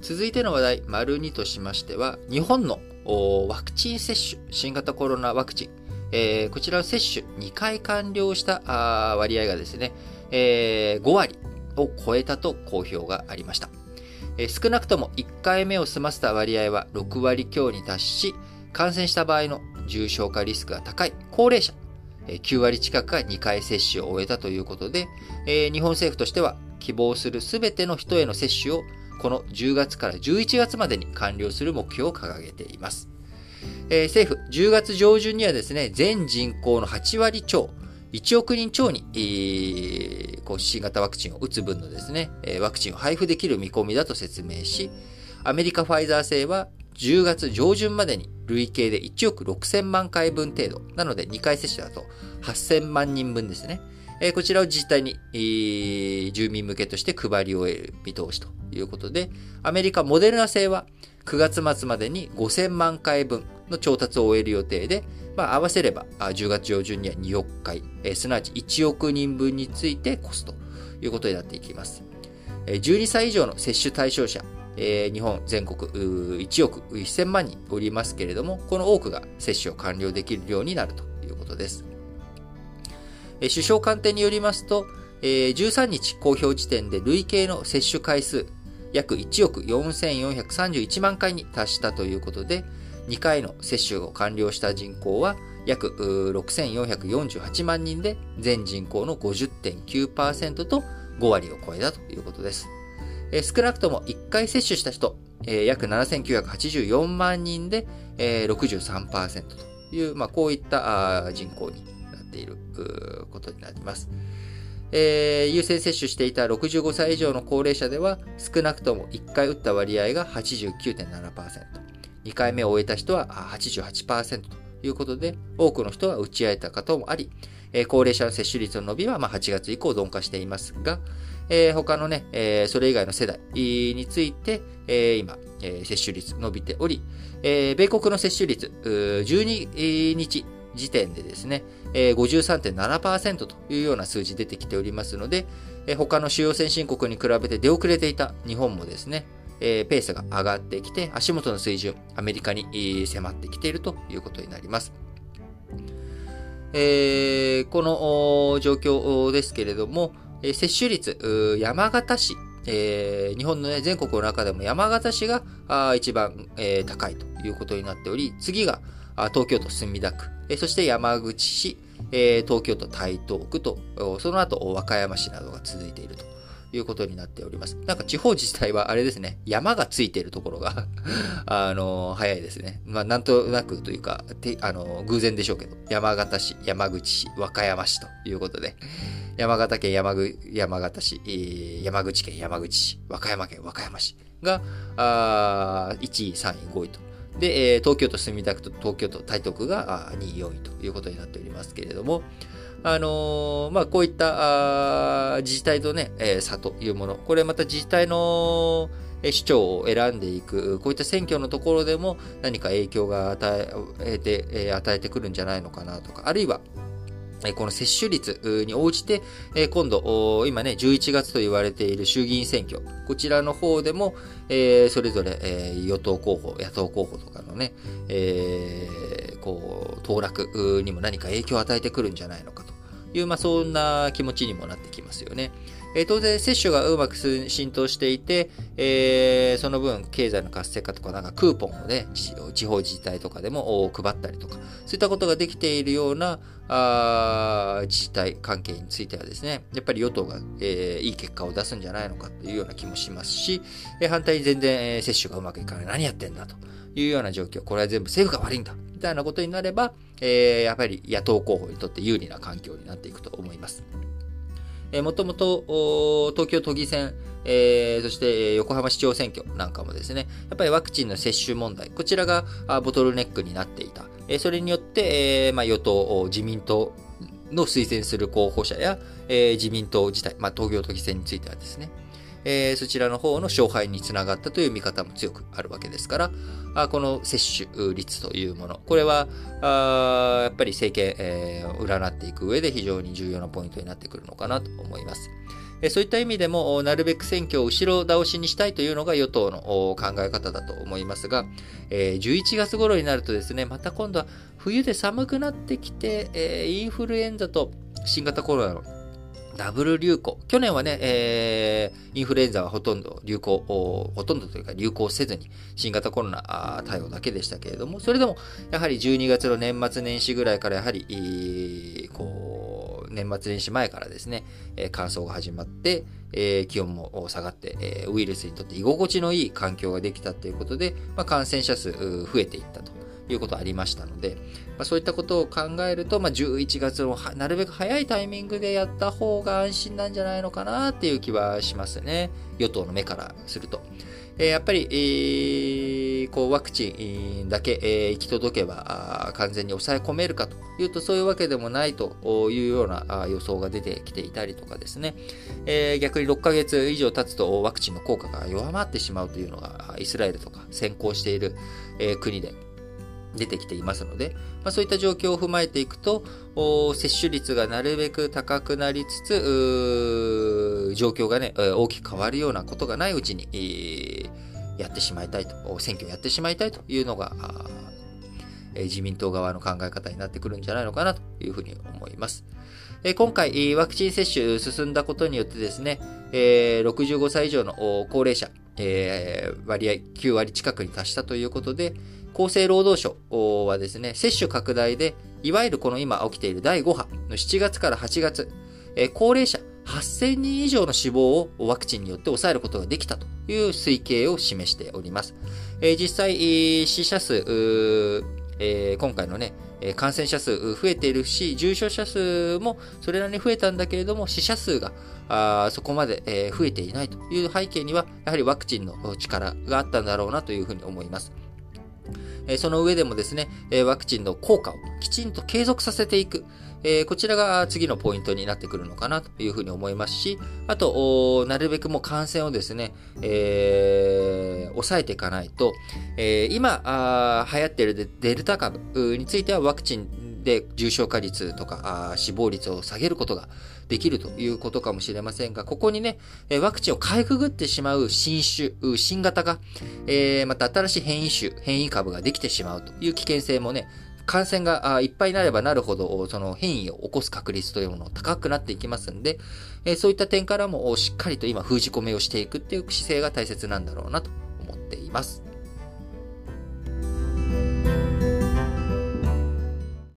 続いての話題、丸2としましては、日本のワクチン接種、新型コロナワクチン、えー、こちらの接種2回完了した割合がですね、えー、5割を超えたと公表がありました。えー、少なくとも1回目を済ませた割合は6割強に達し、感染した場合の重症化リスクが高い高齢者、9割近くが2回接種を終えたということで、え日本政府としては希望するすべての人への接種をこの10月から11月までに完了する目標を掲げています。えー、政府、10月上旬にはですね、全人口の8割超、1億人超に、えー、こう新型ワクチンを打つ分のですね、ワクチンを配布できる見込みだと説明し、アメリカファイザー製は10月上旬までに累計で1億6000万回分程度。なので2回接種だと8000万人分ですね。えこちらを自治体に、えー、住民向けとして配り終える見通しということで、アメリカモデルナ製は9月末までに5000万回分の調達を終える予定で、まあ、合わせれば10月上旬には2億回、えー、すなわち1億人分について越すということになっていきます。12歳以上の接種対象者、日本全国1億1000万人おりますけれども、この多くが接種を完了できるようになるということです。首相官邸によりますと、13日公表時点で累計の接種回数約1億4431万回に達したということで、2回の接種を完了した人口は約6448万人で、全人口の50.9%と5割を超えたということです。少なくとも1回接種した人、約7984万人で63%という、まあ、こういった人口にていることになります。えー、優先接種していた65歳以上の高齢者では少なくとも1回打った割合が89.7%、2回目を終えた人は88%ということで、多くの人は打ち合えた方もあり、えー、高齢者の接種率の伸びはまあ8月以降鈍化していますが、えー、他のね、えー、それ以外の世代について、えー、今、えー、接種率伸びており、えー、米国の接種率、12日時点でですね、53.7%というような数字出てきておりますので、他の主要先進国に比べて出遅れていた日本もですね、ペースが上がってきて、足元の水準、アメリカに迫ってきているということになります。えー、この状況ですけれども、接種率、山形市、えー、日本の、ね、全国の中でも山形市が一番、えー、高いということになっており、次が東京都墨田区、そして山口市、東京都台東区と、その後和歌山市などが続いているということになっております。なんか地方自治体はあれですね、山がついているところが あの、早いですね。まあ、なんとなくというか、あの、偶然でしょうけど、山形市、山口市、和歌山市ということで、山形県山山形市、山口県山口市、和歌山県和歌山市が、あ1位、3位、5位とで、え東京都墨田区と東京都台東区が2位、4位ということになっておりますけれども、あのー、まあ、こういった自治体とね、え差というもの、これまた自治体の市長を選んでいく、こういった選挙のところでも何か影響が与えて、与えてくるんじゃないのかなとか、あるいは、この接種率に応じて、今度、今ね、11月と言われている衆議院選挙、こちらの方でも、それぞれ与党候補、野党候補とかのね、こう、当落にも何か影響を与えてくるんじゃないのかという、まあ、そんな気持ちにもなってきますよね。え、当然接種がうまく浸透していて、えー、その分経済の活性化とかなんかクーポンをね、地方自治体とかでも配ったりとか、そういったことができているようなあ自治体関係についてはですね、やっぱり与党が、えー、いい結果を出すんじゃないのかというような気もしますし、えー、反対に全然、え、接種がうまくいかない。何やってんだというような状況。これは全部政府が悪いんだ。みたいなことになれば、えー、やっぱり野党候補にとって有利な環境になっていくと思います。え、もともと東京都議選、えー、そして横浜市長選挙なんかもですね、やっぱりワクチンの接種問題、こちらがボトルネックになっていた。え、それによって、えまあ、与党、自民党の推薦する候補者や、え、自民党自体、まあ、東京都議選についてはですね、えー、そちらの方の勝敗につながったという見方も強くあるわけですから、あこの接種率というもの、これはあやっぱり政権、えー、占っていく上で非常に重要なポイントになってくるのかなと思います。そういった意味でも、なるべく選挙を後ろ倒しにしたいというのが与党の考え方だと思いますが、11月頃になるとですね、また今度は冬で寒くなってきて、インフルエンザと新型コロナのダブル流行。去年はね、えー、インフルエンザはほとんど流行、ほとんどというか流行せずに、新型コロナ対応だけでしたけれども、それでも、やはり12月の年末年始ぐらいからやはり、こう、年末年始前からですね、え乾燥が始まって、えー、気温も下がって、えー、ウイルスにとって居心地のいい環境ができたということで、まあ、感染者数増えていったと。いうことありましたので、まあ、そういったことを考えると、まあ、11月のなるべく早いタイミングでやった方が安心なんじゃないのかなっていう気はしますね。与党の目からすると。え、やっぱり、えー、こうワクチンだけ、えー、行き届けば完全に抑え込めるかというとそういうわけでもないというような予想が出てきていたりとかですね、えー、逆に6ヶ月以上経つとワクチンの効果が弱まってしまうというのがイスラエルとか先行している、えー、国で出てきていますので、まあ、そういった状況を踏まえていくと、接種率がなるべく高くなりつつ、状況がね、大きく変わるようなことがないうちに、やってしまいたいと、選挙をやってしまいたいというのが、自民党側の考え方になってくるんじゃないのかなというふうに思います。今回、ワクチン接種進んだことによってですね、65歳以上の高齢者、割合9割近くに達したということで、厚生労働省はですね、接種拡大で、いわゆるこの今起きている第5波の7月から8月、え高齢者8000人以上の死亡をワクチンによって抑えることができたという推計を示しております。え実際、死者数、え今回のね、感染者数増えているし、重症者数もそれなりに増えたんだけれども、死者数があそこまで、増えていないという背景には、やはりワクチンの力があったんだろうなというふうに思います。その上でもですね、ワクチンの効果をきちんと継続させていく。こちらが次のポイントになってくるのかなというふうに思いますし、あと、なるべくも感染をですね、えー、抑えていかないと、今、流行っているデルタ株についてはワクチンで重症化率とか死亡率を下げることができるということかもしれませんが、ここにね、ワクチンをかいくぐってしまう新種、新型が、えー、また新しい変異種、変異株ができてしまうという危険性もね、感染がいっぱいになればなるほど、その変異を起こす確率というものが高くなっていきますんで、えそういった点からもしっかりと今封じ込めをしていくっていう姿勢が大切なんだろうなと思っています。